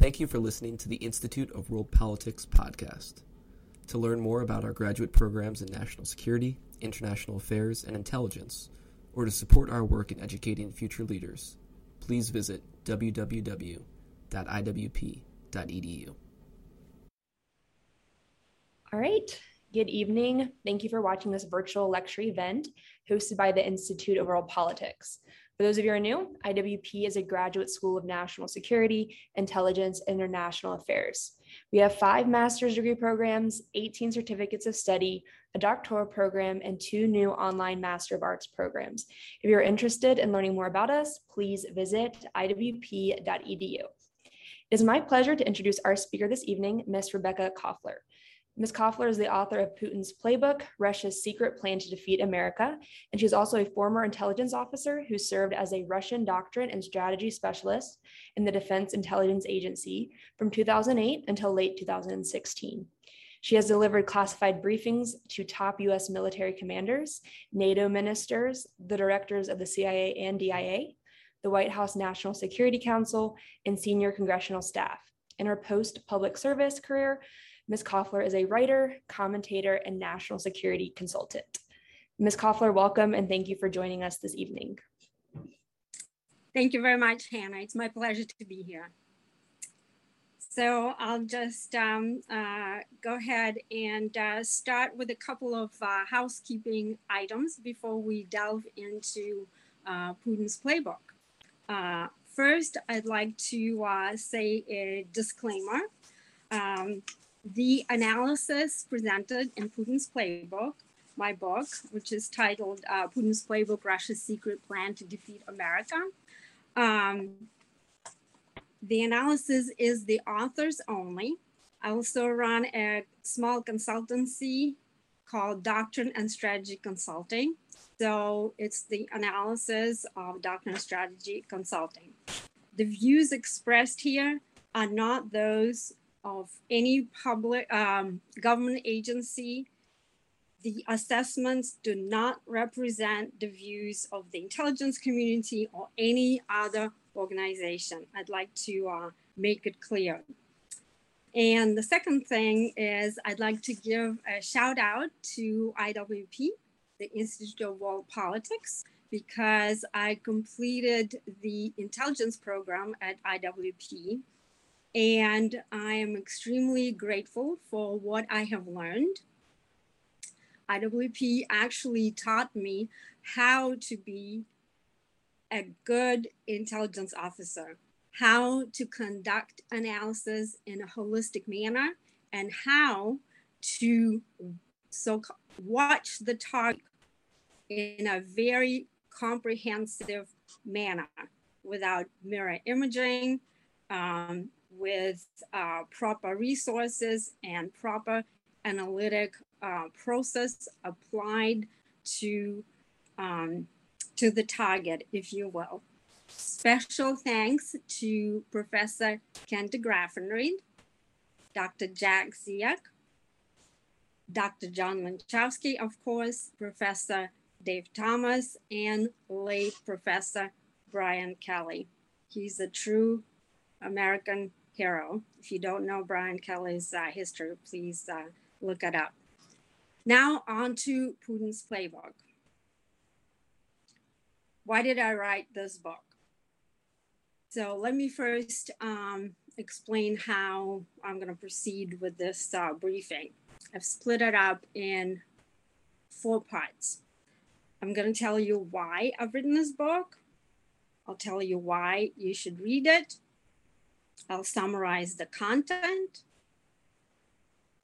Thank you for listening to the Institute of World Politics podcast. To learn more about our graduate programs in national security, international affairs, and intelligence, or to support our work in educating future leaders, please visit www.iwp.edu. All right. Good evening. Thank you for watching this virtual lecture event hosted by the Institute of World Politics. For those of you who are new, IWP is a graduate school of national security, intelligence, and international affairs. We have five master's degree programs, 18 certificates of study, a doctoral program, and two new online Master of Arts programs. If you're interested in learning more about us, please visit iwp.edu. It is my pleasure to introduce our speaker this evening, Ms. Rebekah Koffler. Ms. Koffler is the author of Putin's Playbook, Russia's Secret Plan to Defeat America, and she's also a former intelligence officer who served as a Russian doctrine and strategy specialist in the Defense Intelligence Agency from 2008 until late 2016. She has delivered classified briefings to top US military commanders, NATO ministers, the directors of the CIA and DIA, the White House National Security Council, and senior congressional staff. In her post public service career, Ms. Koffler is a writer, commentator, and national security consultant. Ms. Koffler, welcome and thank you for joining us this evening. Thank you very much, Hannah. It's my pleasure to be here. So I'll just um, uh, go ahead and uh, start with a couple of uh, housekeeping items before we delve into uh, Putin's playbook. Uh, first, I'd like to uh, say a disclaimer. Um, the analysis presented in Putin's playbook, my book, which is titled uh, Putin's Playbook Russia's Secret Plan to Defeat America. Um, the analysis is the author's only. I also run a small consultancy called Doctrine and Strategy Consulting. So it's the analysis of doctrine and strategy consulting. The views expressed here are not those of any public um, government agency. The assessments do not represent the views of the intelligence community or any other organization. I'd like to uh, make it clear. And the second thing is I'd like to give a shout out to IWP, the Institute of World Politics, because I completed the intelligence program at IWP and I am extremely grateful for what I have learned. IWP actually taught me how to be a good intelligence officer, how to conduct analysis in a holistic manner, and how to so watch the target in a very comprehensive manner without mirror imaging, um, with uh, proper resources and proper analytic uh, process applied to, um, to the target, if you will. Special thanks to Professor Kent Graffenried, Dr. Jack Dziak, Dr. John Lenczowski, of course, Professor Dave Thomas, and late Professor Brian Kelley. He's a true American hero. If you don't know Brian Kelley's uh, history, please uh, look it up. Now on to Putin's playbook. Why did I write this book? So let me first um, explain how I'm going to proceed with this uh, briefing. I've split it up in four parts. I'm going to tell you why I've written this book. I'll tell you why you should read it. I'll summarize the content.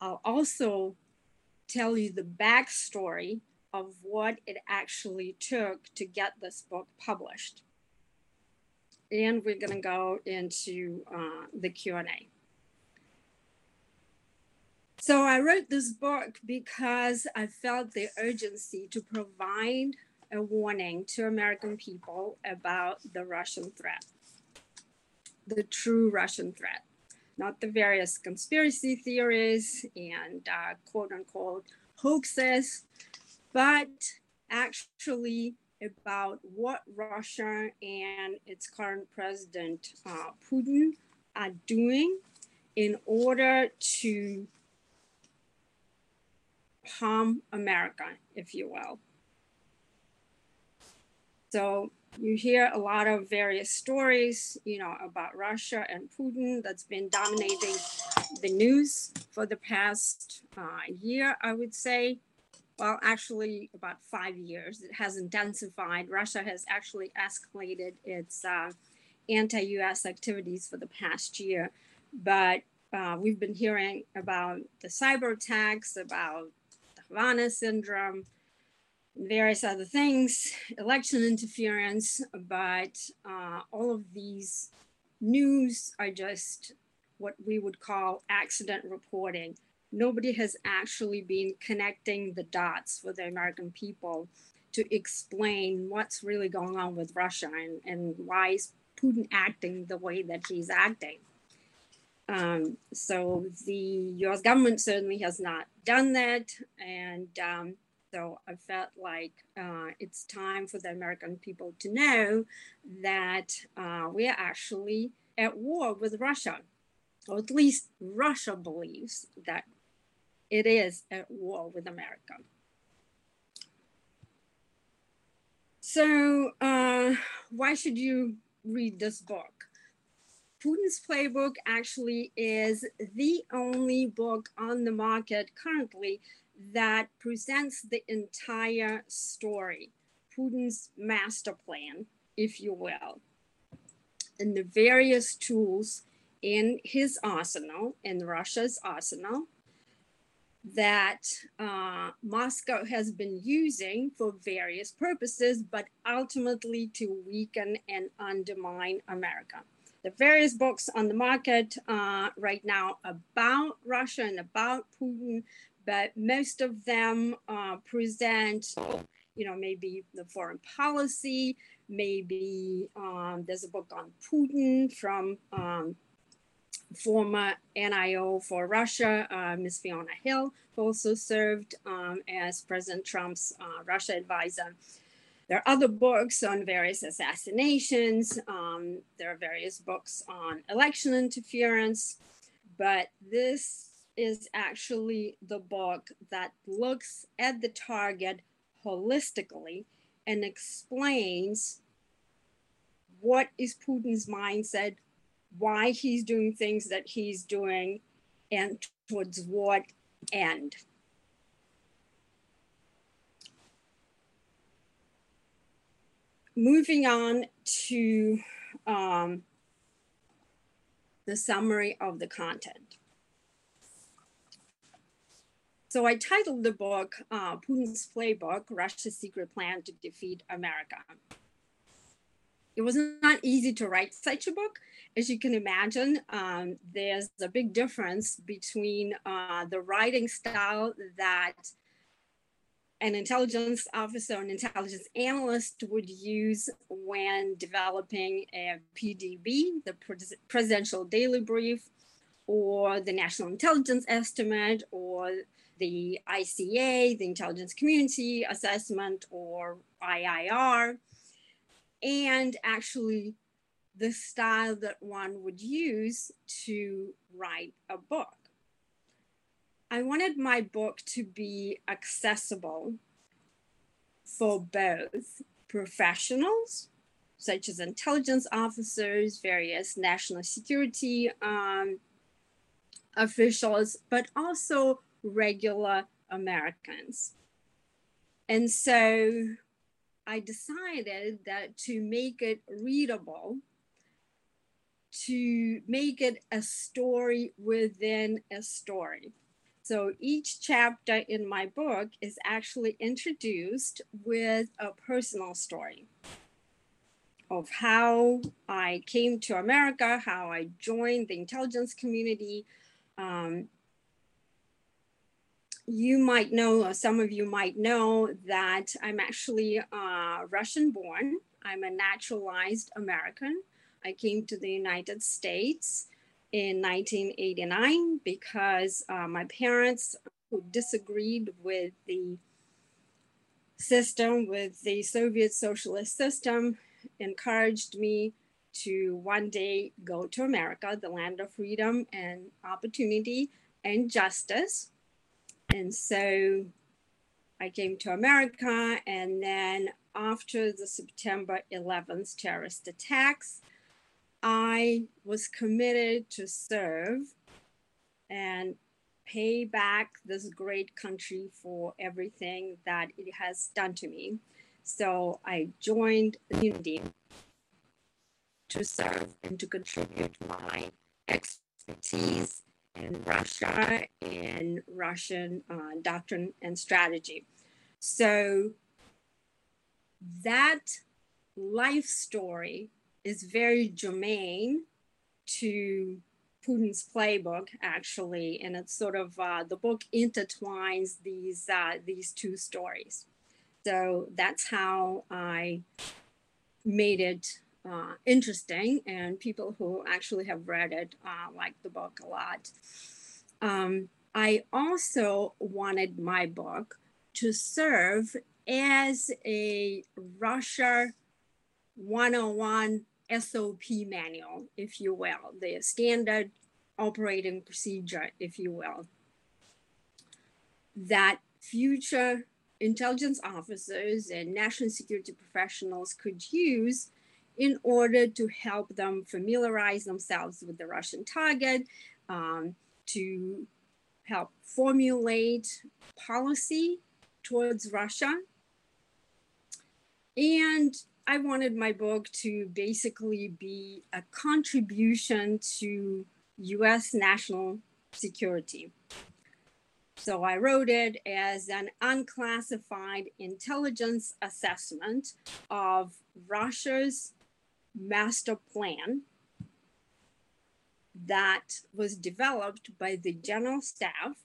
I'll also tell you the backstory of what it actually took to get this book published. And we're going to go into uh, the Q&A. So I wrote this book because I felt the urgency to provide a warning to American people about the Russian threat the true Russian threat, not the various conspiracy theories and uh, quote unquote hoaxes, but actually about what Russia and its current president, uh, Putin, are doing in order to harm America, if you will. So you hear a lot of various stories, you know, about Russia and Putin that's been dominating the news for the past uh, year, I would say. Well, actually, about five years. It has intensified. Russia has actually escalated its uh, anti US activities for the past year. But uh, we've been hearing about the cyber attacks, about the Havana syndrome, various other things, election interference, but uh, all of these news are just what we would call accident reporting. Nobody has actually been connecting the dots for the American people to explain what's really going on with Russia and, and why is Putin acting the way that he's acting. Um, so the US government certainly has not done that. And um, so I felt like uh, it's time for the American people to know that uh, we are actually at war with Russia, or at least Russia believes that it is at war with America. So, uh, why should you read this book? Putin's Playbook actually is the only book on the market currently that presents the entire story, Putin's master plan, if you will, and the various tools in his arsenal, in Russia's arsenal, that uh, Moscow has been using for various purposes, but ultimately to weaken and undermine America. The various books on the market uh, right now about Russia and about Putin but most of them uh, present, you know, maybe the foreign policy, maybe um, there's a book on Putin from um, former NIO for Russia, uh, Ms. Fiona Hill, who also served um, as President Trump's uh, Russia advisor. There are other books on various assassinations. Um, there are various books on election interference, but this is actually the book that looks at the target holistically and explains what is Putin's mindset, why he's doing things that he's doing, and towards what end. Moving on to um, the summary of the content. So I titled the book uh, Putin's Playbook Russia's Secret Plan to Defeat America. It was not easy to write such a book. As you can imagine, um, there's a big difference between uh, the writing style that an intelligence officer an intelligence analyst would use when developing a PDB, the Presidential Daily Brief, or the National Intelligence Estimate, or the ICA, the Intelligence Community Assessment, or IIR, and actually the style that one would use to write a book. I wanted my book to be accessible for both professionals, such as intelligence officers, various national security um, officials, but also regular Americans. And so I decided that to make it readable, to make it a story within a story. So each chapter in my book is actually introduced with a personal story of how I came to America, how I joined the intelligence community, um, you might know, or some of you might know, that I'm actually uh, Russian born. I'm a naturalized American. I came to the United States in 1989 because uh, my parents, who disagreed with the system, with the Soviet socialist system, encouraged me to one day go to America, the land of freedom and opportunity and justice. And so I came to America, and then after the September 11th terrorist attacks, I was committed to serve and pay back this great country for everything that it has done to me. So I joined the Unity to serve and to contribute my expertise in Russia and Russian uh, doctrine and strategy. So that life story is very germane to Putin's playbook, actually, and it's sort of uh, the book intertwines these uh, these two stories. So that's how I made it uh, interesting, and people who actually have read it uh, like the book a lot. Um, I also wanted my book to serve as a Russia 101 SOP manual, if you will, the standard operating procedure, if you will, that future intelligence officers and national security professionals could use in order to help them familiarize themselves with the Russian target, um, to help formulate policy towards Russia. And I wanted my book to basically be a contribution to US national security. So I wrote it as an unclassified intelligence assessment of Russia's master plan that was developed by the general staff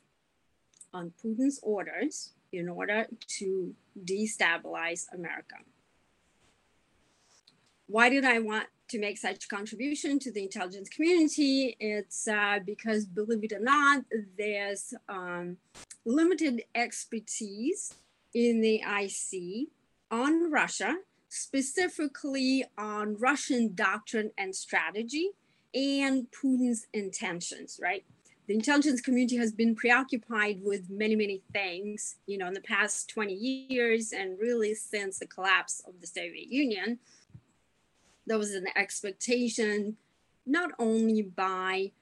on Putin's orders in order to destabilize America. Why did I want to make such contribution to the intelligence community? It's uh, because, believe it or not, there's um, limited expertise in the IC on Russia specifically on Russian doctrine and strategy and Putin's intentions, right? The intelligence community has been preoccupied with many, many things, you know, in the past 20 years and really since the collapse of the Soviet Union. There was an expectation not only by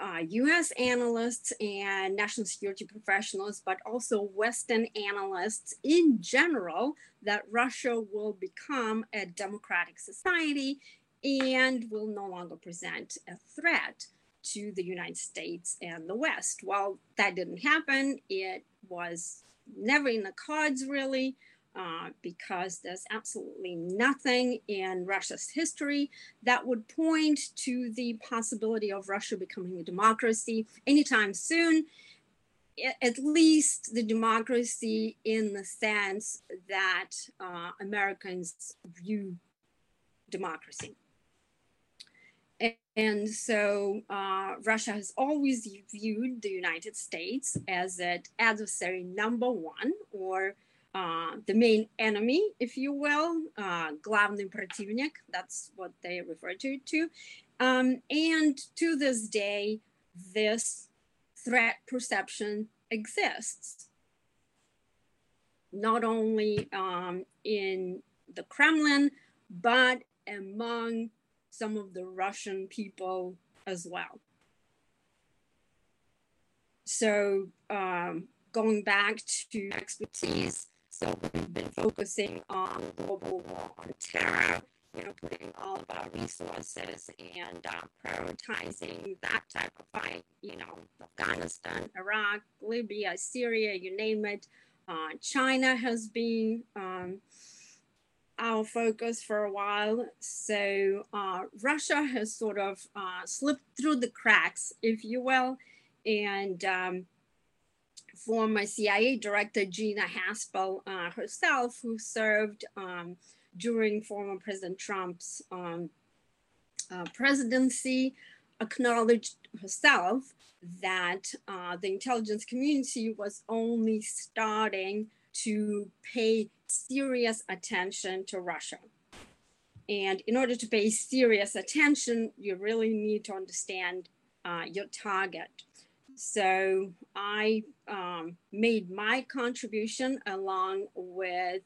uh, US analysts and national security professionals, but also Western analysts in general, that Russia will become a democratic society and will no longer present a threat to the United States and the West. Well, that didn't happen. It was never in the cards, really. Uh, because there's absolutely nothing in Russia's history that would point to the possibility of Russia becoming a democracy anytime soon. At least the democracy in the sense that uh, Americans view democracy. And so uh, Russia has always viewed the United States as an adversary number one or uh, the main enemy, if you will, uh, главный противник, that's what they refer to it to. Um, and to this day, this threat perception exists. Not only um, in the Kremlin, but among some of the Russian people as well. So, um, going back to expertise, so we've been focusing on global war on terror, you know, putting all of our resources and uh, prioritizing that type of fight, you know, Afghanistan, Iraq, Libya, Syria, you name it. Uh, China has been um, our focus for a while. So uh, Russia has sort of uh, slipped through the cracks, if you will, and um, former CIA director Gina Haspel uh, herself, who served um, during former President Trump's um, uh, presidency, acknowledged herself that uh, the intelligence community was only starting to pay serious attention to Russia. And in order to pay serious attention, you really need to understand uh, your target. So I um, made my contribution along with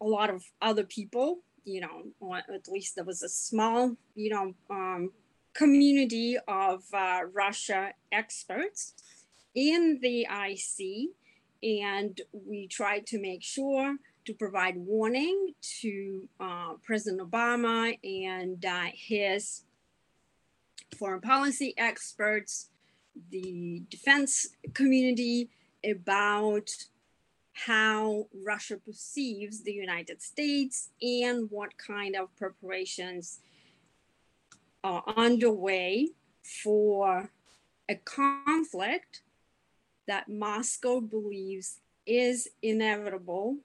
a lot of other people, you know, at least there was a small, you know, um, community of uh, Russia experts in the IC. And we tried to make sure to provide warning to uh, President Obama and uh, his foreign policy experts, the defense community about how Russia perceives the United States and what kind of preparations are underway for a conflict that Moscow believes is inevitable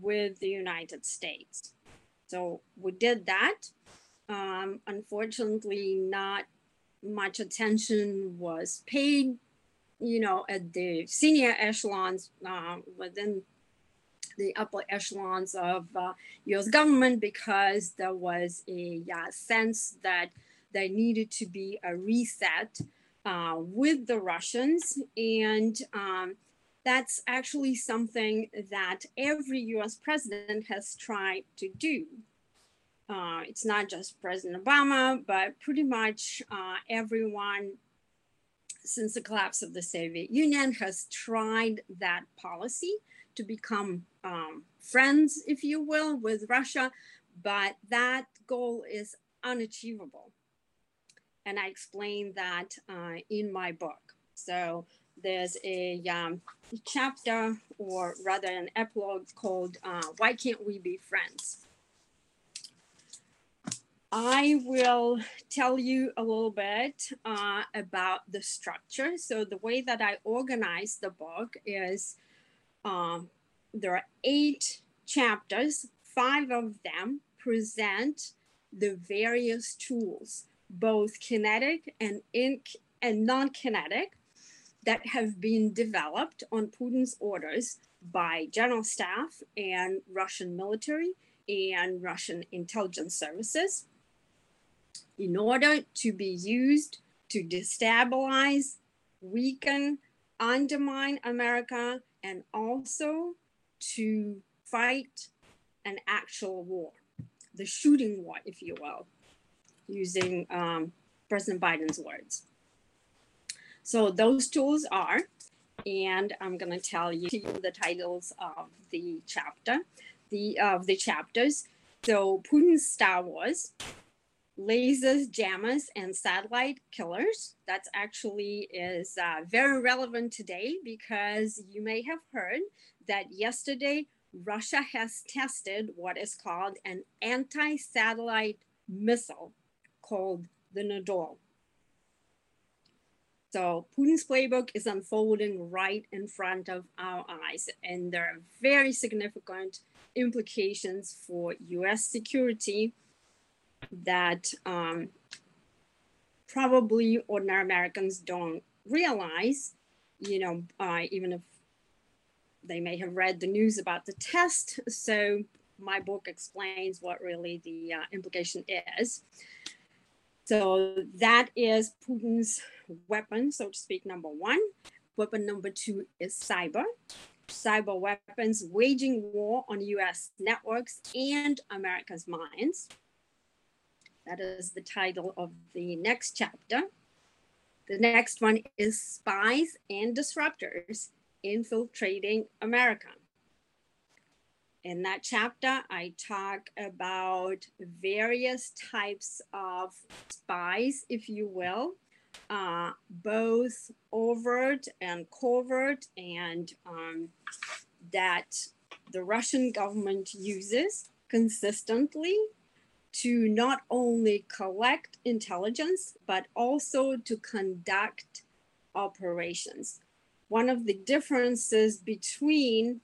with the United States. So we did that. Um, unfortunately, not much attention was paid, you know, at the senior echelons uh, within the upper echelons of uh, U.S. government because there was a sense that there needed to be a reset uh, with the Russians, and um, that's actually something that every US president has tried to do. Uh, it's not just President Obama, but pretty much uh, everyone since the collapse of the Soviet Union has tried that policy to become um, friends, if you will, with Russia, but that goal is unachievable. And I explain that uh, in my book. So there's a um, chapter, or rather an epilogue called uh, Why Can't We Be Friends? I will tell you a little bit uh, about the structure. So, the way that I organize the book is um, there are eight chapters, five of them present the various tools, both kinetic and ink and non-kinetic, that have been developed on Putin's orders by general staff and Russian military and Russian intelligence services in order to be used to destabilize, weaken, undermine America, and also to fight an actual war, the shooting war, if you will, using um, President Biden's words. So those tools are, and I'm going to tell you the titles of the chapter, the of the chapters. So Putin's Star Wars, lasers, jammers, and satellite killers. That's actually is uh, very relevant today because you may have heard that yesterday Russia has tested what is called an anti-satellite missile called the Nudol. So Putin's playbook is unfolding right in front of our eyes, and there are very significant implications for U.S. security that um, probably ordinary Americans don't realize. You know, uh, even if they may have read the news about the test. So my book explains what really the uh, implication is. So that is Putin's weapon, so to speak, number one. Weapon number two is cyber. Cyber weapons waging war on US networks and America's minds. That is the title of the next chapter. The next one is Spies and Disruptors Infiltrating America. In that chapter, I talk about various types of spies, if you will, uh, both overt and covert, and um, that the Russian government uses consistently to not only collect intelligence, but also to conduct operations. One of the differences between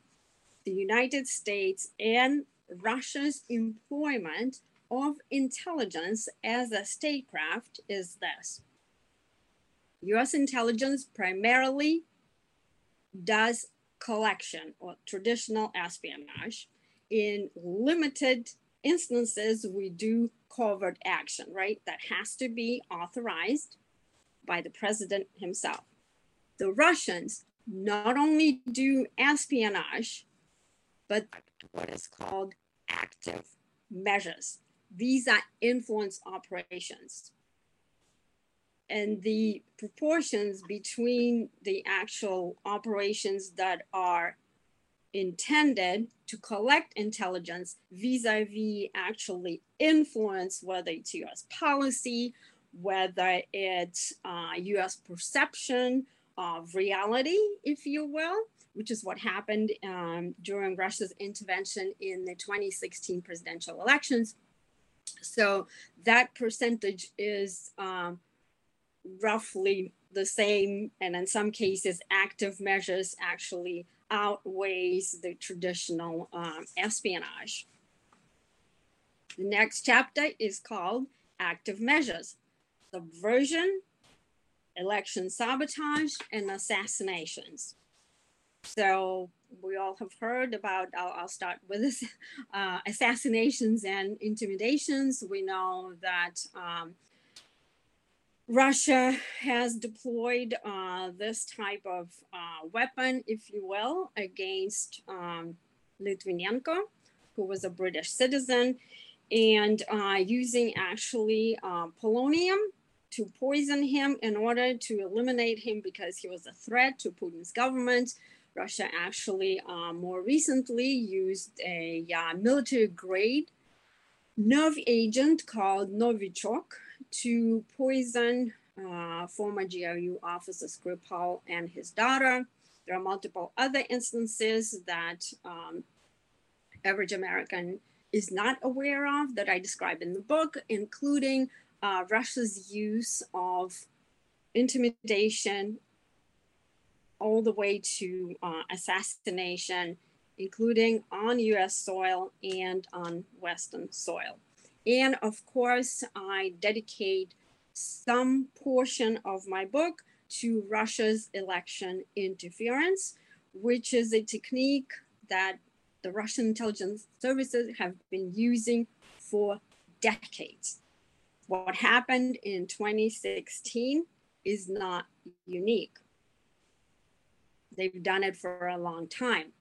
the United States and Russia's employment of intelligence as a statecraft is this. US intelligence primarily does collection or traditional espionage, in limited instances, we do covert action, right? That has to be authorized by the president himself. The Russians not only do espionage, but what is called active measures. These are influence operations. And the proportions between the actual operations that are intended to collect intelligence vis-a-vis actually influence whether it's US policy, whether it's uh, US perception of reality, if you will, which is what happened um, during Russia's intervention in the 2016 presidential elections. So that percentage is um, roughly the same, and in some cases, active measures actually outweighs the traditional um, espionage. The next chapter is called Active Measures Subversion, Election Sabotage, and Assassinations. So, we all have heard about, I'll, I'll start with this uh, assassinations and intimidations. We know that um, Russia has deployed uh, this type of uh, weapon, if you will, against um, Litvinenko, who was a British citizen, and uh, using actually uh, polonium to poison him in order to eliminate him because he was a threat to Putin's government. Russia actually uh, more recently used a uh, military grade nerve agent called Novichok to poison uh, former GRU officer Skripal and his daughter. There are multiple other instances that um, average American is not aware of that I describe in the book, including uh, Russia's use of intimidation all the way to uh, assassination, including on US soil and on Western soil. And of course, I dedicate some portion of my book to Russia's election interference, which is a technique that the Russian intelligence services have been using for decades. What happened in 2016 is not unique. They've done it for a long time.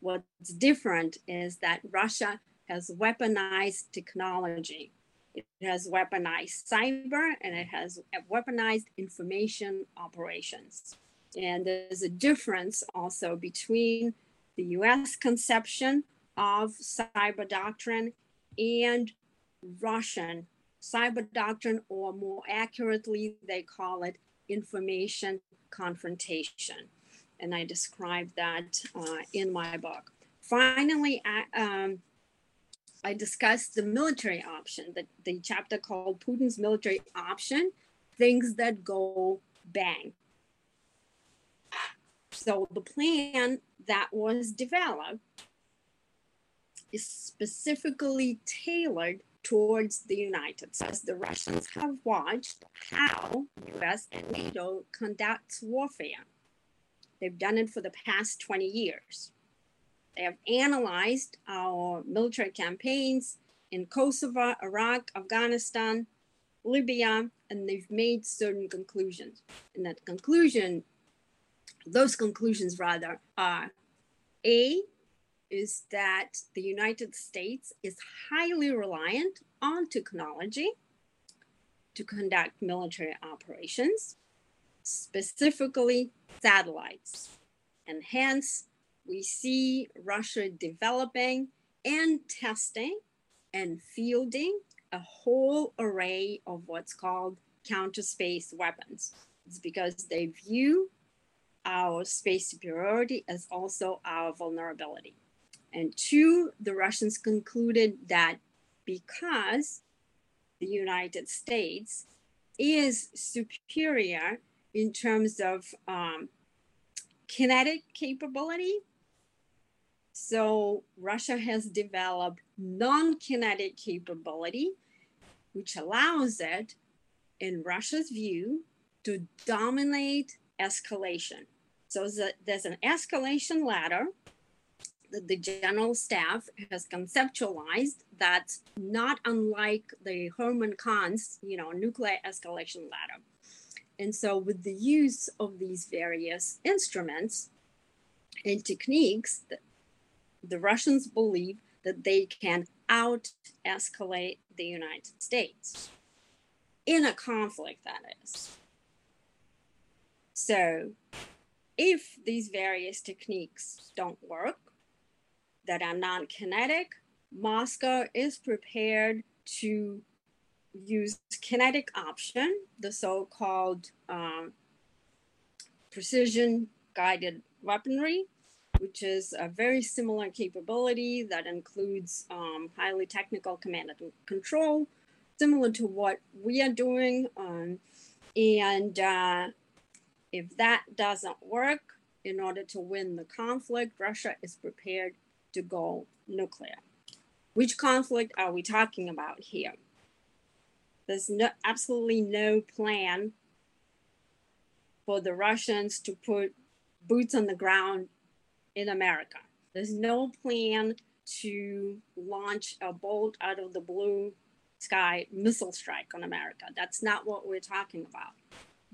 What's different is that Russia has weaponized technology. It has weaponized cyber and it has weaponized information operations. And there's a difference also between the US conception of cyber doctrine and Russian cyber doctrine, or more accurately, they call it information confrontation. And I describe that uh, in my book. Finally, I, um, I discussed the military option, the, the chapter called Putin's military option, things that go bang. So the plan that was developed is specifically tailored towards the United States. The Russians have watched how the US and NATO conducts warfare. They've done it for the past 20 years. They have analyzed our military campaigns in Kosovo, Iraq, Afghanistan, Libya, and they've made certain conclusions. And that conclusion, those conclusions rather, are A, is that the United States is highly reliant on technology to conduct military operations, specifically satellites. And hence, we see Russia developing and testing and fielding a whole array of what's called counter space weapons. It's because they view our space superiority as also our vulnerability. And two, the Russians concluded that because the United States is superior in terms of um, kinetic capability so Russia has developed non-kinetic capability, which allows it, in Russia's view, to dominate escalation. So there's an escalation ladder that the general staff has conceptualized that's not unlike the Herman Kahn's, you know, nuclear escalation ladder. And so with the use of these various instruments and techniques, the, Russians believe that they can out escalate the United States in a conflict, that is. So if these various techniques don't work, that are non kinetic, Moscow is prepared to use kinetic option, the so called um, precision guided weaponry, which is a very similar capability that includes um, highly technical command and control, similar to what we are doing. Um, and uh, if that doesn't work, in order to win the conflict, Russia is prepared to go nuclear. Which conflict are we talking about here? There's no, absolutely no plan for the Russians to put boots on the ground in America. There's no plan to launch a bolt out of the blue sky missile strike on America. That's not what we're talking about.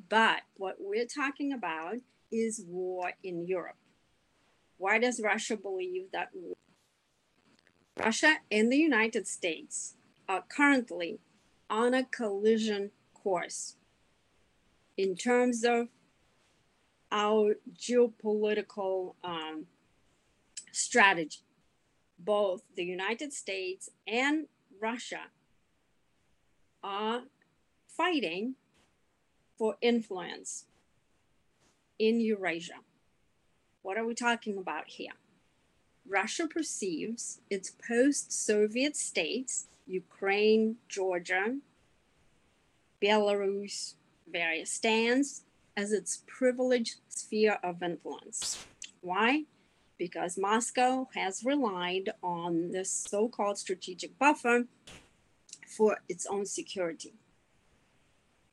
But what we're talking about is war in Europe. Why does Russia believe that Russia and the United States are currently on a collision course in terms of our geopolitical um, strategy? Both the United States and Russia are fighting for influence in Eurasia. What are we talking about here? Russia perceives its post Soviet states, Ukraine, Georgia, Belarus, various stands, as its privileged sphere of influence. Why? Because Moscow has relied on this so called strategic buffer for its own security.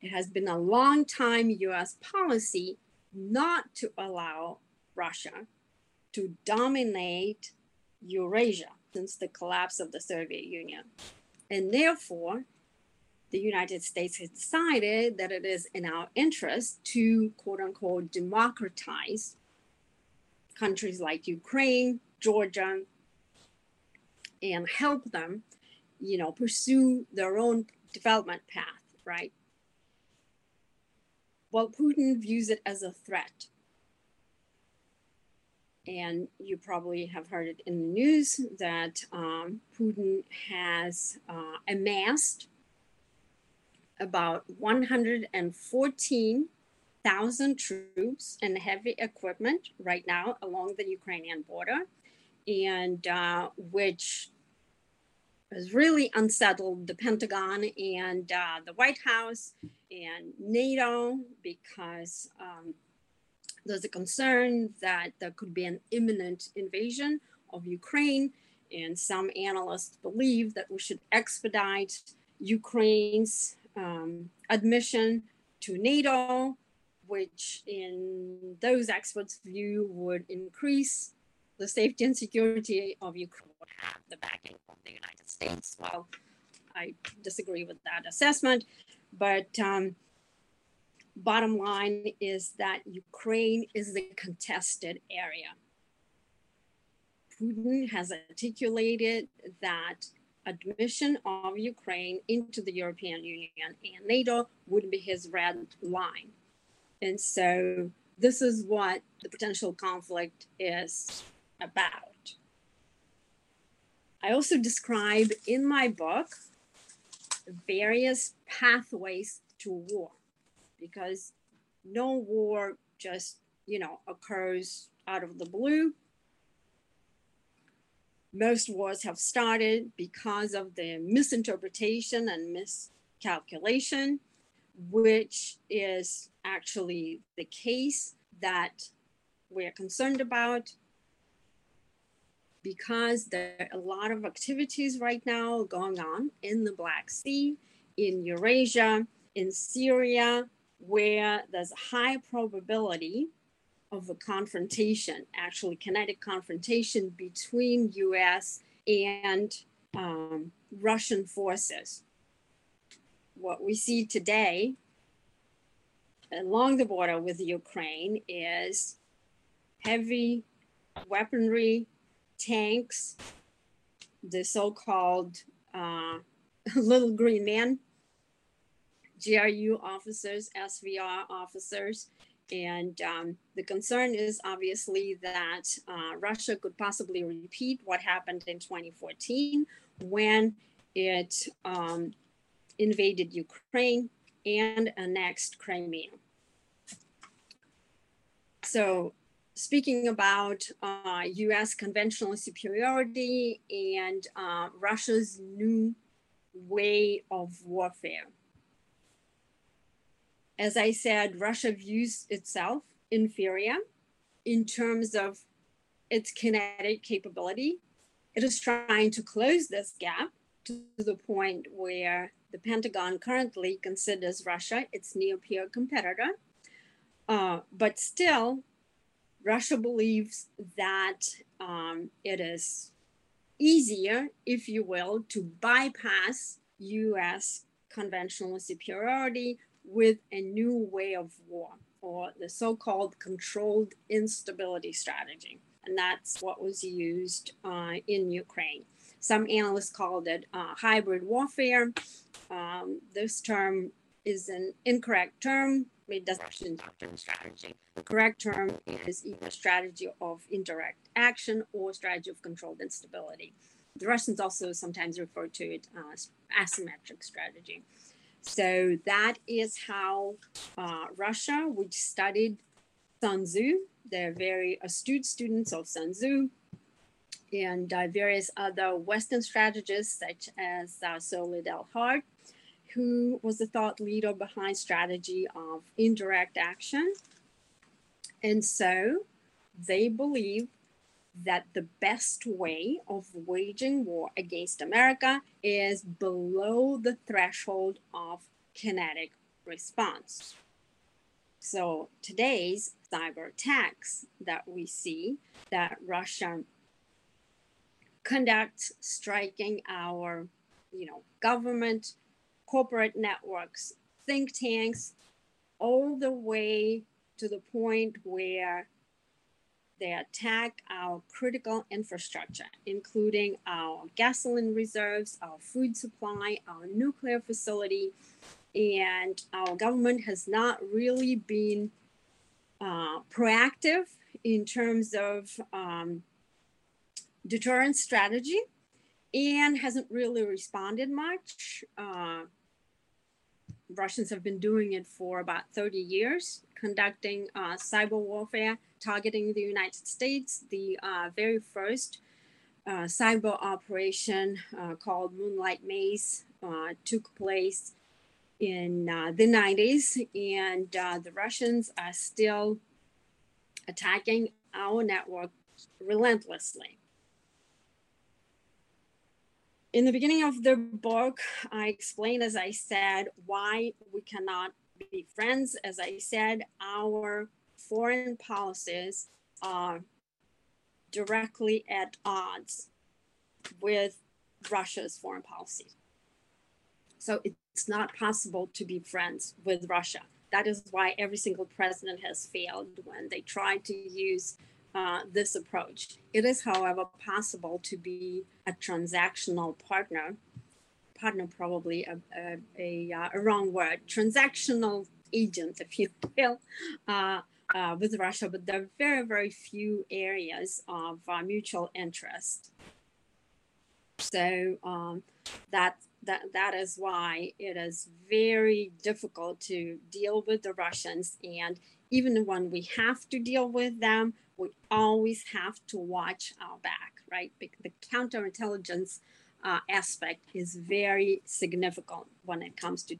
It has been a long time US policy not to allow Russia to dominate Eurasia since the collapse of the Soviet Union. And therefore, the United States has decided that it is in our interest to quote unquote democratize countries like Ukraine, Georgia, and help them, you know, pursue their own development path, right? Well, Putin views it as a threat. And you probably have heard it in the news that um, Putin has uh, amassed about 114,000 troops and heavy equipment right now along the Ukrainian border, and uh, which has really unsettled the Pentagon and uh, the White House and NATO because um, there's a concern that there could be an imminent invasion of Ukraine. And some analysts believe that we should expedite Ukraine's um, admission to NATO, which, in those experts' view, would increase the safety and security of Ukraine. Have the backing of the United States. Well, I disagree with that assessment. But um, bottom line is that Ukraine is the contested area. Putin has articulated that admission of Ukraine into the European Union and NATO would be his red line. And so this is what the potential conflict is about. I also describe in my book various pathways to war because no war just, you know, occurs out of the blue. Most wars have started because of the misinterpretation and miscalculation, which is actually the case that we're concerned about because there are a lot of activities right now going on in the Black Sea, in Eurasia, in Syria, where there's a high probability of a confrontation, actually kinetic confrontation between U.S. and um, Russian forces. What we see today along the border with Ukraine is heavy weaponry, tanks, the so-called uh, little green man, GRU officers, SVR officers, and um, the concern is obviously that uh, Russia could possibly repeat what happened in 2014 when it um, invaded Ukraine and annexed Crimea. So, speaking about uh, US conventional superiority and uh, Russia's new way of warfare as I said, Russia views itself inferior in terms of its kinetic capability. It is trying to close this gap to the point where the Pentagon currently considers Russia its near peer competitor. Uh, but still, Russia believes that um, it is easier, if you will, to bypass US conventional superiority with a new way of war or the so called controlled instability strategy. And that's what was used uh, in Ukraine. Some analysts called it uh, hybrid warfare. Um, this term is an incorrect term. It doesn't strategy. The correct term is either strategy of indirect action or strategy of controlled instability. The Russians also sometimes refer to it as asymmetric strategy. So that is how uh, Russia, which studied Sun Tzu, they're very astute students of Sun Tzu, and uh, various other Western strategists such as uh, Hart, who was the thought leader behind strategy of indirect action. And so they believe that the best way of waging war against America is below the threshold of kinetic response. So today's cyber attacks that we see that Russia conducts striking our you know government corporate networks think tanks all the way to the point where they attack our critical infrastructure, including our gasoline reserves, our food supply, our nuclear facility. And our government has not really been uh, proactive in terms of um, deterrence strategy and hasn't really responded much. Uh, Russians have been doing it for about 30 years, conducting uh, cyber warfare targeting the United States. The uh, very first uh, cyber operation uh, called Moonlight Maze uh, took place in uh, the 90s, and the Russians are still attacking our network relentlessly. In the beginning of the book, I explain, as I said, why we cannot be friends. As I said, our foreign policies are directly at odds with Russia's foreign policy. So it's not possible to be friends with Russia. That is why every single president has failed when they try to use uh, this approach. It is, however, possible to be a transactional partner. Partner, probably a, a, a, uh, a wrong word. Transactional agent, if you will, uh, uh, with Russia, but there are very, very few areas of uh, mutual interest. So um, that that that is why it is very difficult to deal with the Russians, and even when we have to deal with them, we always have to watch our back, right? The counterintelligence uh, aspect is very significant when it comes to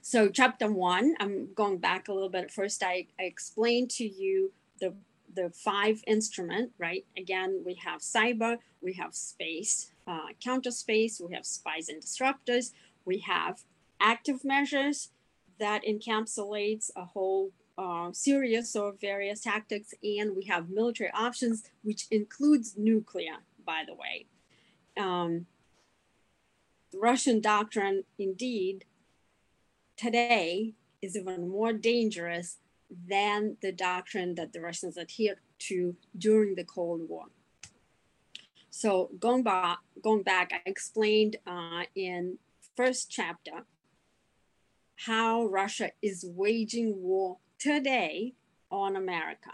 so chapter one, I'm going back a little bit. First, I, I explained to you the the five instrument, right? Again, we have cyber, we have space, uh, counter space, we have spies and disruptors, we have active measures that encapsulates a whole uh, series of various tactics, and we have military options, which includes nuclear, by the way. Um, the Russian doctrine, indeed, today is even more dangerous than the doctrine that the Russians adhered to during the Cold War. So going back, going back, I explained uh, in first chapter how Russia is waging war today on America.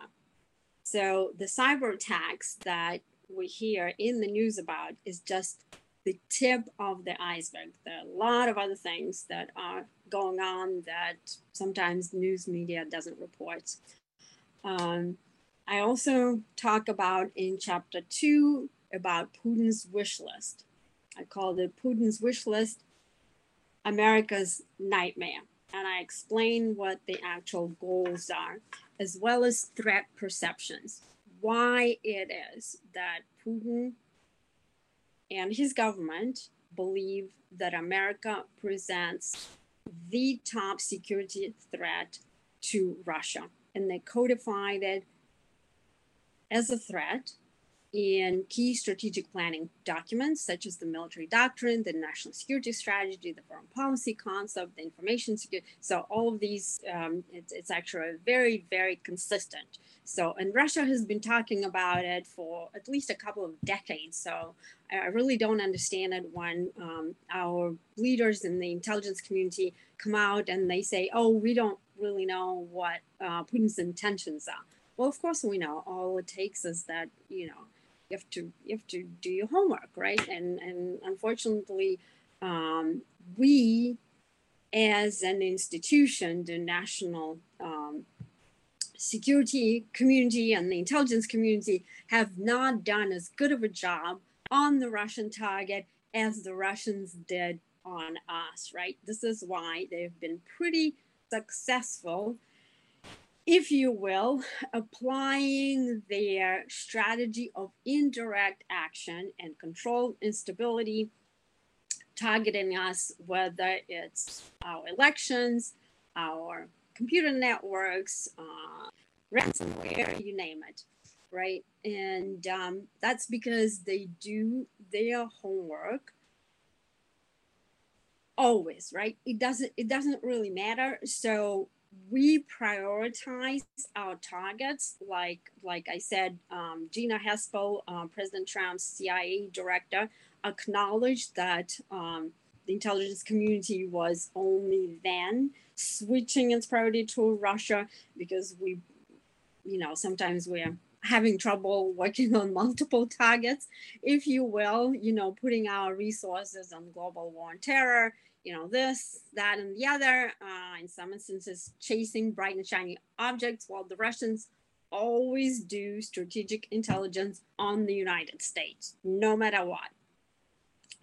So the cyber attacks that we hear in the news about is just the tip of the iceberg. There are a lot of other things that are going on that sometimes news media doesn't report. Um, I also talk about in chapter two about Putin's wish list. I call it Putin's wish list America's nightmare. And I explain what the actual goals are, as well as threat perceptions. Why it is that Putin and his government believe that America presents the top security threat to Russia. And they codified it as a threat in key strategic planning documents such as the military doctrine, the national security strategy, the foreign policy concept, the information security. So all of these, um, it's, it's actually very, very consistent. So, and Russia has been talking about it for at least a couple of decades. So I really don't understand it when um, our leaders in the intelligence community come out and they say, oh, we don't really know what uh, Putin's intentions are. Well, of course we know. All it takes is that, you know, you have to you have to do your homework, right? And and unfortunately, um, we as an institution, the national um, security community and the intelligence community have not done as good of a job on the Russian target as the Russians did on us, right? This is why they've been pretty successful if you will, applying their strategy of indirect action and control instability, targeting us, whether it's our elections, our computer networks, uh, ransomware, you name it, right? And um, that's because they do their homework always right it doesn't it doesn't really matter so we prioritize our targets like like i said um, gina haspel uh, president trump's cia director acknowledged that um, the intelligence community was only then switching its priority to russia because we you know sometimes we're having trouble working on multiple targets. If you will you know putting our resources on global war on terror you know, this, that, and the other. Uh, in some instances, chasing bright and shiny objects, while the Russians always do strategic intelligence on the United States, no matter what.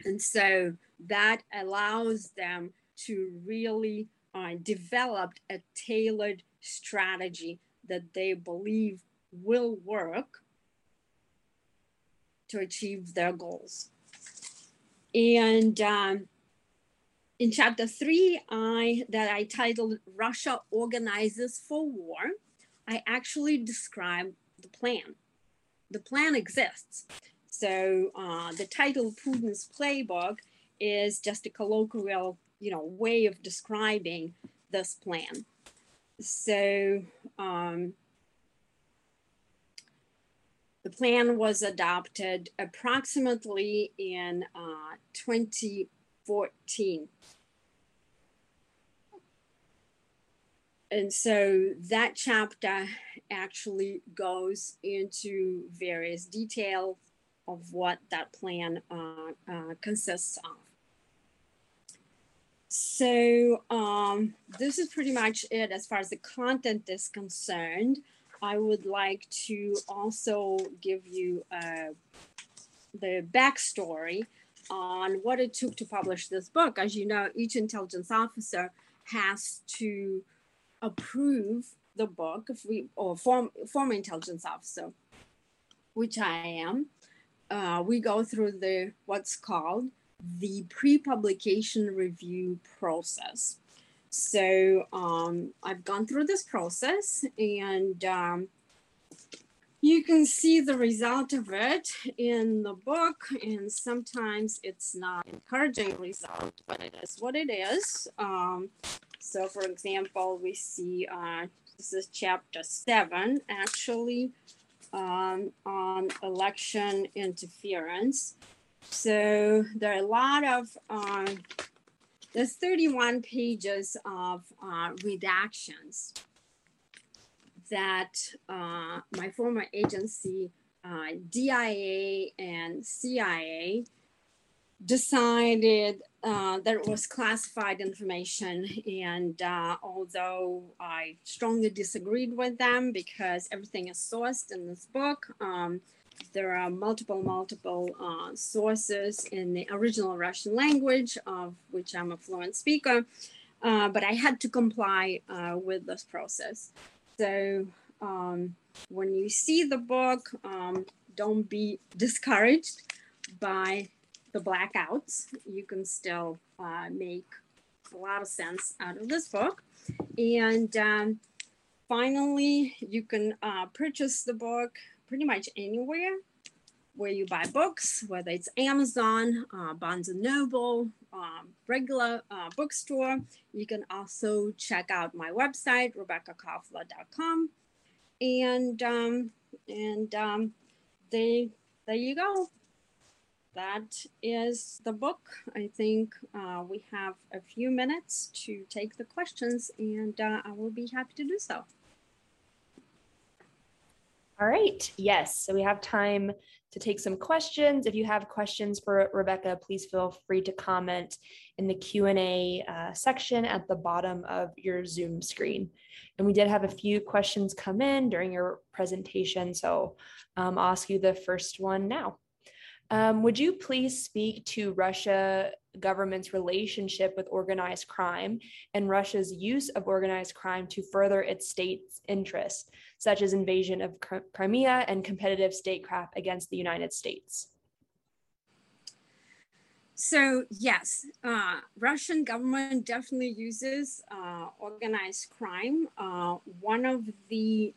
And so that allows them to really uh, develop a tailored strategy that they believe will work to achieve their goals. And um, in chapter three, I that I titled Russia Organizes for War, I actually describe the plan. The plan exists. So uh, the title Putin's Playbook is just a colloquial, you know, way of describing this plan. So um, the plan was adopted approximately in uh, 20 14. And so that chapter actually goes into various details of what that plan uh, uh, consists of. So um, this is pretty much it as far as the content is concerned. I would like to also give you uh, the backstory on what it took to publish this book. As you know, each intelligence officer has to approve the book if we or form former intelligence officer, which I am. Uh, we go through the what's called the pre-publication review process. So um, I've gone through this process and um, you can see the result of it in the book and sometimes it's not encouraging result but it is what it is. Um, so for example we see uh, this is chapter seven actually um, on election interference. So there are a lot of uh, there's 31 pages of uh, redactions that uh, my former agency, uh, DIA and CIA, decided uh, that it was classified information. And uh, although I strongly disagreed with them because everything is sourced in this book, um, there are multiple, multiple uh, sources in the original Russian language, of which I'm a fluent speaker. Uh, but I had to comply uh, with this process. So um, when you see the book, um, don't be discouraged by the blackouts. You can still uh, make a lot of sense out of this book. And um, finally, you can uh, purchase the book pretty much anywhere where you buy books, whether it's Amazon, uh, Barnes and Noble, um, regular uh, bookstore. You can also check out my website, RebekahKoffler.com. And, um, and um, they, there you go. That is the book. I think uh, we have a few minutes to take the questions, and uh, I will be happy to do so. All right. Yes. So we have time to take some questions. If you have questions for Rebekah, please feel free to comment in the Q&A uh, section at the bottom of your Zoom screen. And we did have a few questions come in during your presentation, so um, I'll ask you the first one now. Um, would you please speak to Russia government's relationship with organized crime and Russia's use of organized crime to further its state's interests, such as invasion of Crimea and competitive statecraft against the United States? So yes, uh, Russian government definitely uses uh, organized crime. Uh, one of the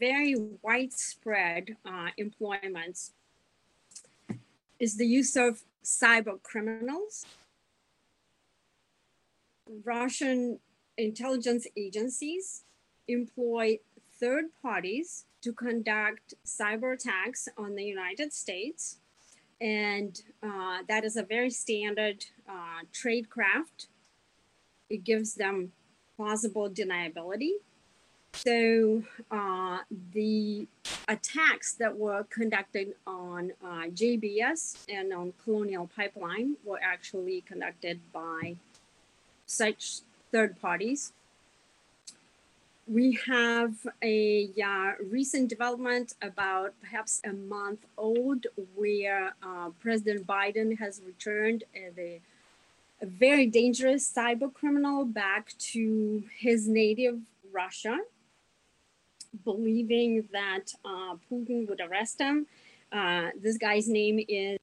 very widespread uh, employments is the use of cyber criminals. Russian intelligence agencies employ third parties to conduct cyber attacks on the United States. And uh, that is a very standard uh, trade craft. It gives them plausible deniability. So uh, the attacks that were conducted on uh, JBS and on Colonial Pipeline were actually conducted by such third parties. We have a uh, recent development about perhaps a month old where uh, President Biden has returned the, a very dangerous cyber criminal back to his native Russia believing that uh, Putin would arrest him. Uh, this guy's name is,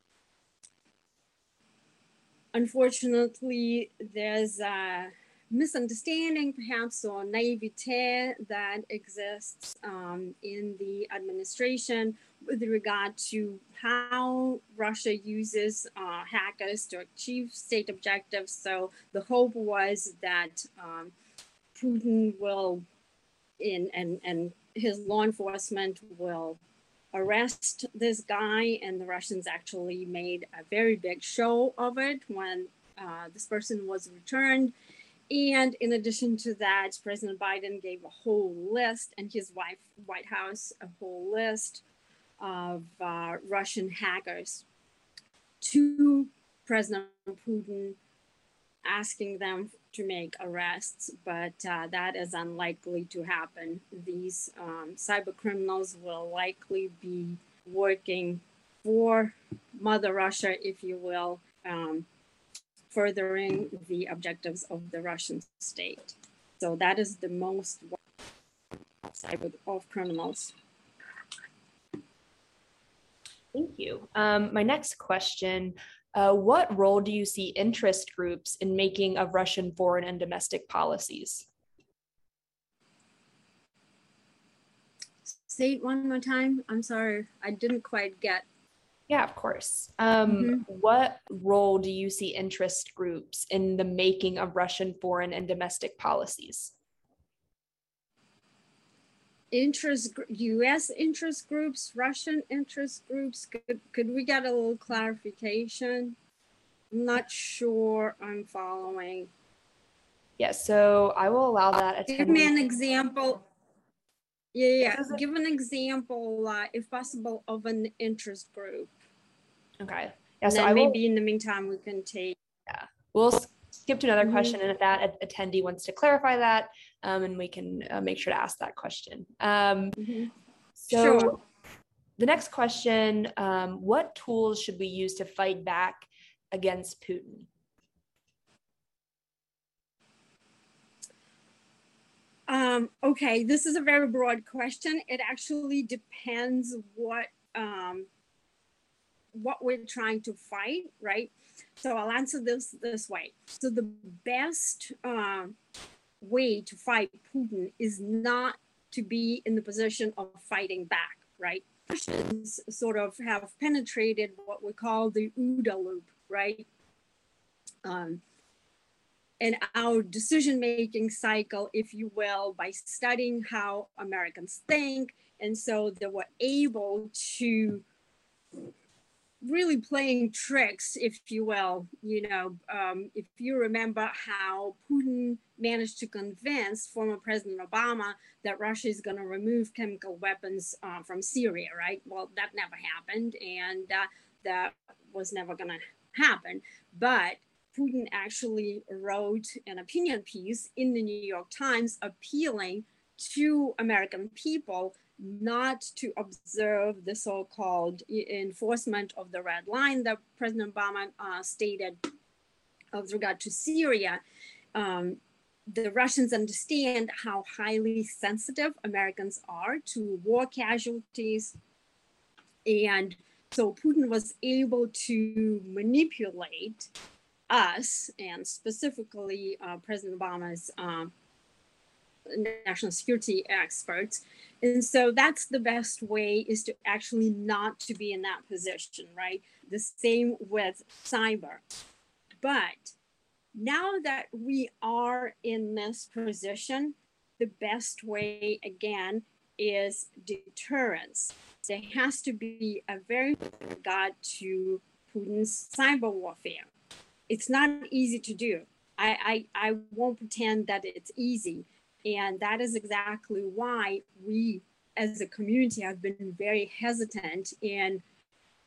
unfortunately, there's a misunderstanding, perhaps, or naivete that exists um, in the administration with regard to how Russia uses uh, hackers to achieve state objectives. So the hope was that um, Putin will in and and his law enforcement will arrest this guy, and the Russians actually made a very big show of it when uh, this person was returned. And in addition to that, President Biden gave a whole list, and his wife, White House, a whole list of uh, Russian hackers to President Putin, asking them to make arrests, but uh, that is unlikely to happen. These um, cyber criminals will likely be working for Mother Russia, if you will, um, furthering the objectives of the Russian state. So that is the most cyber of criminals. Thank you. Um, my next question Uh, what role do you see interest groups in making of Russian foreign and domestic policies? Say it one more time. I'm sorry, I didn't quite get. Yeah, of course. Um, Mhm. What role do you see interest groups in the making of Russian foreign and domestic policies? Interest U.S. interest groups, Russian interest groups. Could could we get a little clarification? I'm not sure I'm following. Yes, so I will allow that. Give me an example. Yeah, yeah. This is a- Give an example, uh, if possible, of an interest group. Okay. Yeah, And so I will, maybe in the meantime we can take. Yeah, we'll skip to another Mhm. question, and if that attendee wants to clarify that, um, and we can uh, make sure to ask that question. Um, So Sure. the next question, um, what tools should we use to fight back against Putin? Um, okay, this is a very broad question. It actually depends what um, what we're trying to fight, right? So I'll answer this this way. So the best um, way to fight Putin is not to be in the position of fighting back, right? Russians sort of have penetrated what we call the OODA loop, right? Um, and our decision making cycle, if you will, by studying how Americans think. And so they were able to really playing tricks, if you will. You know, um, if you remember how Putin managed to convince former President Obama that Russia is going to remove chemical weapons uh, from Syria, right? Well, that never happened, and uh, that was never going to happen. But Putin actually wrote an opinion piece in the New York Times appealing to American people not to observe the so called enforcement of the red line that President Obama uh, stated with regard to Syria. Um, the Russians understand how highly sensitive Americans are to war casualties. And so Putin was able to manipulate us and specifically uh, President Obama's um, national security experts. And so that's the best way is to actually not to be in that position, right? The same with cyber. But now that we are in this position, the best way again is deterrence. There has to be a very regard to Putin's cyber warfare it's not easy to do. I, I, I won't pretend that it's easy. And that is exactly why we as a community have been very hesitant in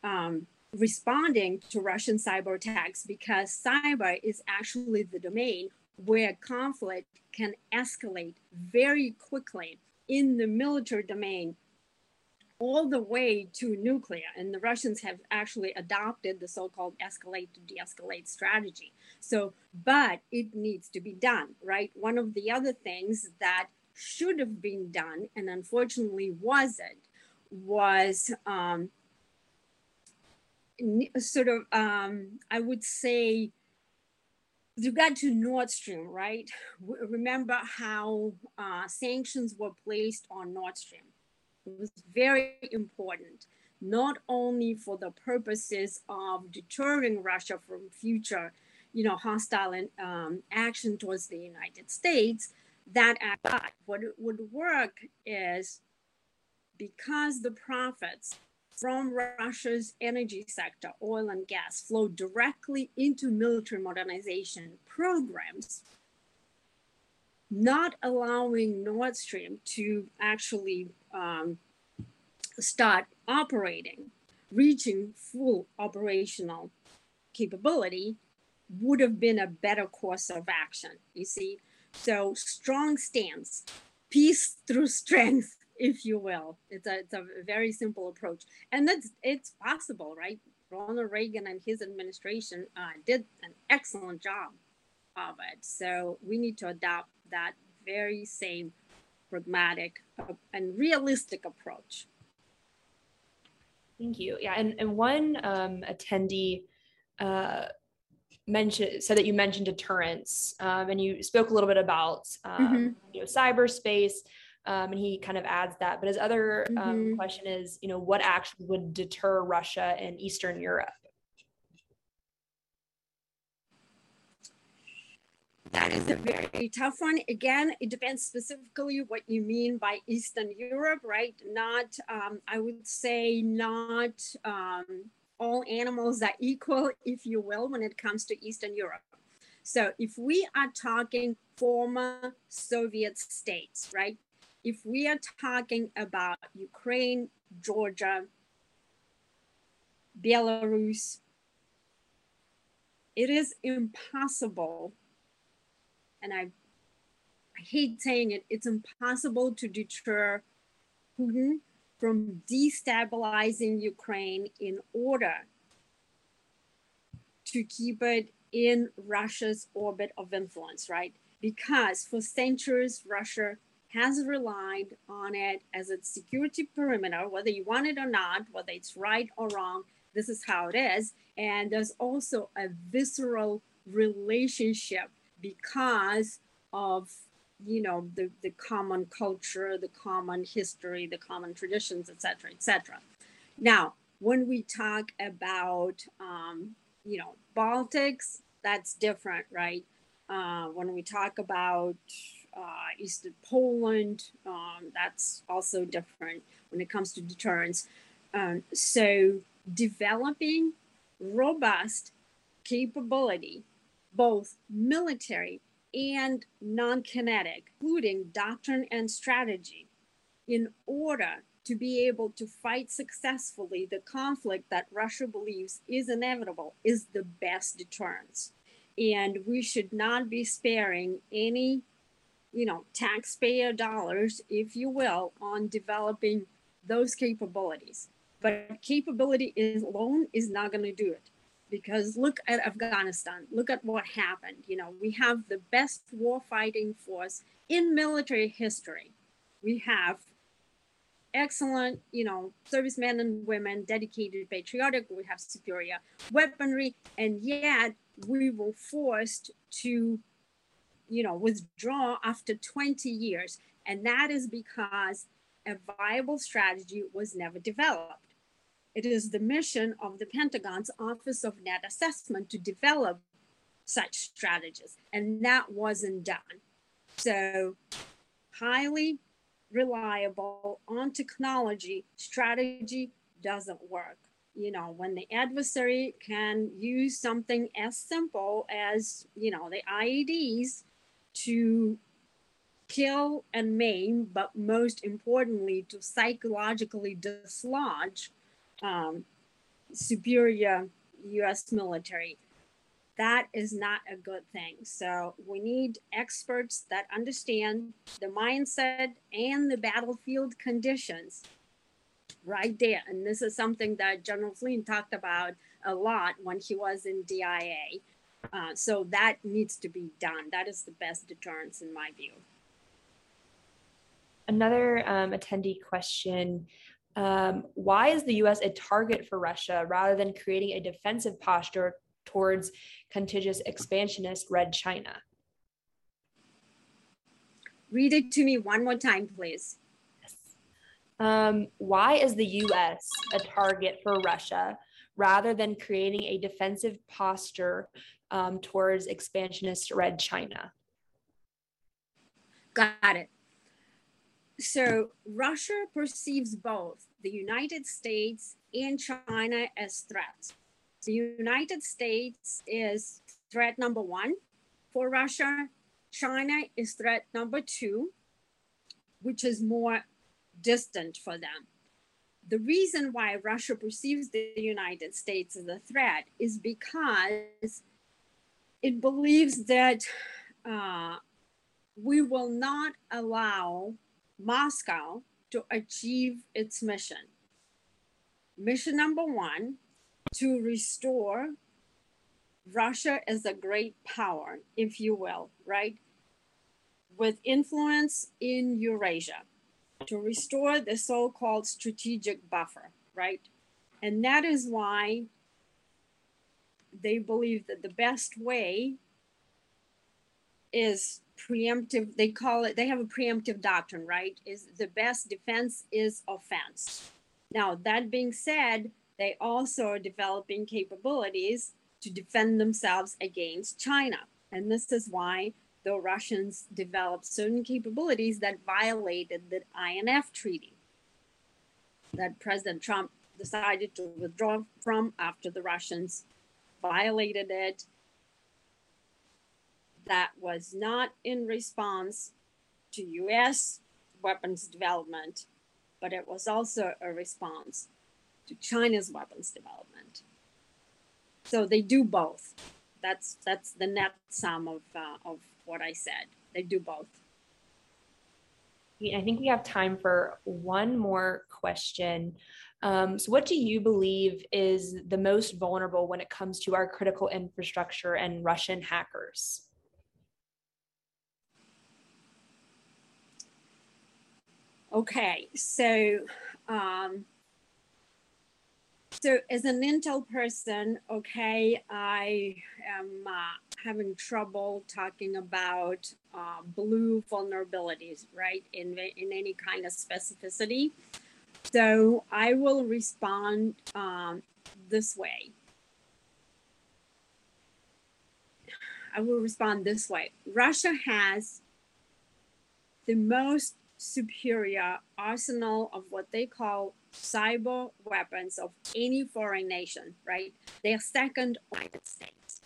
um, responding to Russian cyber attacks because cyber is actually the domain where conflict can escalate very quickly in the military domain all the way to nuclear. And the Russians have actually adopted the so called escalate to de escalate strategy. So, but it needs to be done, right? One of the other things that should have been done and unfortunately wasn't was um, sort of, um, I would say, with regard to Nord Stream, right? Remember how uh, sanctions were placed on Nord Stream it was very important, not only for the purposes of deterring Russia from future, you know, hostile um, action towards the United States. That act, what it would work is because the profits from Russia's energy sector, oil and gas, flow directly into military modernization programs, not allowing Nord Stream to actually um, start operating, reaching full operational capability would have been a better course of action. You see, so strong stance, peace through strength, if you will. It's a, it's a very simple approach, and that's it's possible, right? Ronald Reagan and his administration uh, did an excellent job of it. So we need to adopt that very same pragmatic and realistic approach. Thank you. Yeah, and, and one um, attendee uh, mentioned said that you mentioned deterrence, um, and you spoke a little bit about um, mm-hmm. you know cyberspace. Um, and he kind of adds that. But his other um, mm-hmm. question is, you know, what actually would deter Russia and Eastern Europe? That is a very tough one. Again, it depends specifically what you mean by Eastern Europe, right? Not, um, I would say, not um, all animals are equal, if you will, when it comes to Eastern Europe. So if we are talking former Soviet states, right? If we are talking about Ukraine, Georgia, Belarus, it is impossible and I, I hate saying it, it's impossible to deter Putin from destabilizing Ukraine in order to keep it in Russia's orbit of influence, right? Because for centuries, Russia has relied on it as its security perimeter, whether you want it or not, whether it's right or wrong, this is how it is. And there's also a visceral relationship because of you know the, the common culture the common history the common traditions etc etc now when we talk about um, you know baltics that's different right? Uh, when we talk about uh, eastern poland um, that's also different when it comes to deterrence. Um, so developing robust capability both military and non kinetic, including doctrine and strategy, in order to be able to fight successfully the conflict that Russia believes is inevitable, is the best deterrence. And we should not be sparing any, you know, taxpayer dollars, if you will, on developing those capabilities. But capability alone is not going to do it because look at Afghanistan, look at what happened. You know, we have the best war fighting force in military history. We have excellent, you know, servicemen and women, dedicated, patriotic. We have superior weaponry, and yet we were forced to, you know, withdraw after 20 years. And that is because a viable strategy was never developed. It is the mission of the Pentagon's Office of Net Assessment to develop such strategies, and that wasn't done. So, highly reliable on technology strategy doesn't work. You know, when the adversary can use something as simple as, you know, the IEDs to kill and maim, but most importantly, to psychologically dislodge um, superior US military. That is not a good thing. So we need experts that understand the mindset and the battlefield conditions right there. And this is something that General Flynn talked about a lot when he was in DIA. Uh, so that needs to be done. That is the best deterrence in my view. Another um, attendee question um, why is the US a target for Russia rather than creating a defensive posture towards contiguous expansionist Red China? Read it to me one more time, please. Yes. Um, why is the US a target for Russia rather than creating a defensive posture um, towards expansionist Red China? Got it. So Russia perceives both the United States and China as threats. The United States is threat number one for Russia. China is threat number two, which is more distant for them. The reason why Russia perceives the United States as a threat is because it believes that uh, we will not allow Moscow to achieve its mission. Mission number one to restore Russia as a great power, if you will, right? With influence in Eurasia to restore the so called strategic buffer, right? And that is why they believe that the best way is preemptive they call it they have a preemptive doctrine right? Is the best defense is offense. Now that being said they also are developing capabilities to defend themselves against china. And this is why the russians developed certain capabilities that violated the inf treaty that president trump decided to withdraw from after the russians violated it that was not in response to US weapons development, but it was also a response to China's weapons development. So they do both. That's that's the net sum of uh, of what I said. They do both. I think we have time for one more question. Um, so, what do you believe is the most vulnerable when it comes to our critical infrastructure and Russian hackers? Okay, so um, so as an Intel person, okay, I am uh, having trouble talking about uh, blue vulnerabilities, right? In in any kind of specificity. So I will respond um, this way. I will respond this way. Russia has the most superior arsenal of what they call cyber weapons of any foreign nation, right? They're second United States.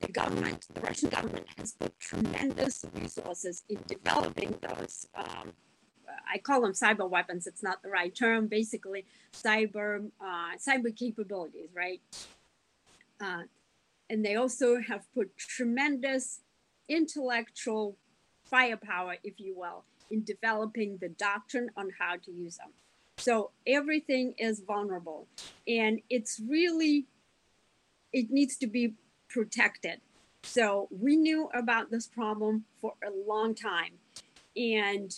The government, the Russian government, has put tremendous resources in developing those. Um, I call them cyber weapons. It's not the right term. Basically, cyber uh, cyber capabilities, right? Uh, and they also have put tremendous intellectual firepower, if you will, in developing the doctrine on how to use them. So everything is vulnerable and it's really, it needs to be protected. So we knew about this problem for a long time. And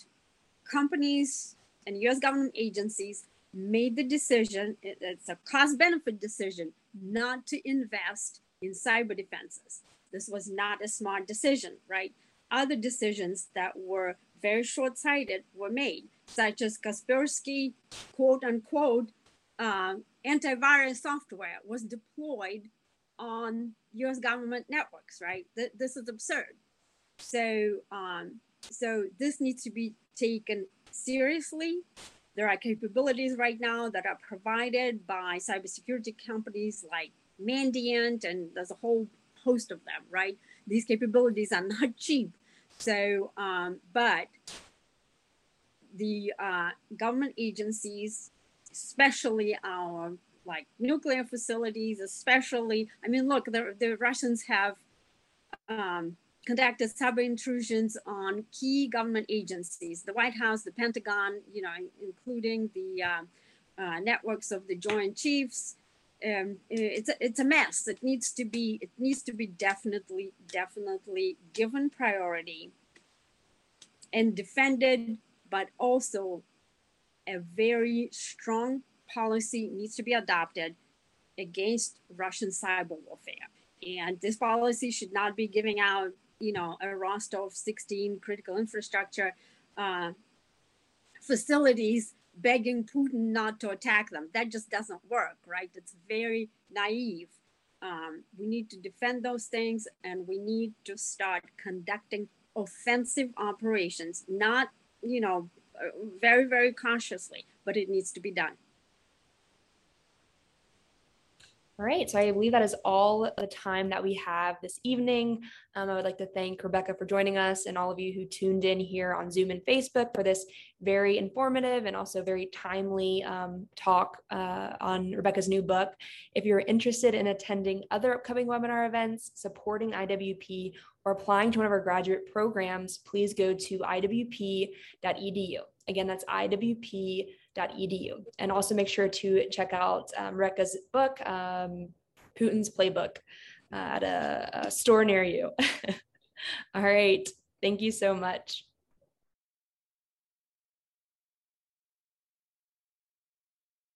companies and US government agencies made the decision, it's a cost benefit decision, not to invest in cyber defenses. This was not a smart decision, right? Other decisions that were very short sighted were made, such as Kaspersky, quote unquote, uh, antivirus software was deployed on US government networks, right? Th- this is absurd. So, um, so this needs to be taken seriously. There are capabilities right now that are provided by cybersecurity companies like Mandiant, and there's a whole host of them, right? These capabilities are not cheap. So, um, but the uh, government agencies, especially our like nuclear facilities, especially, I mean, look, the, the Russians have um, conducted cyber intrusions on key government agencies, the White House, the Pentagon, you know, including the uh, uh, networks of the Joint Chiefs, um, it's a, it's a mess. It needs to be it needs to be definitely definitely given priority and defended, but also a very strong policy needs to be adopted against Russian cyber warfare. And this policy should not be giving out, you know, a roster of 16 critical infrastructure uh, facilities begging Putin not to attack them. That just doesn't work, right? It's very naive. Um, we need to defend those things and we need to start conducting offensive operations, not, you know, uh, very, very consciously, but it needs to be done. All right, so I believe that is all the time that we have this evening. Um, I would like to thank Rebekah for joining us and all of you who tuned in here on Zoom and Facebook for this very informative and also very timely um, talk uh, on Rebekah's new book. If you're interested in attending other upcoming webinar events, supporting IWP, or applying to one of our graduate programs, please go to iwp.edu. Again, that's iwp.edu And also make sure to check out um, book, um, Putin's Playbook, uh, at a, a store near you. All right. Thank you so much.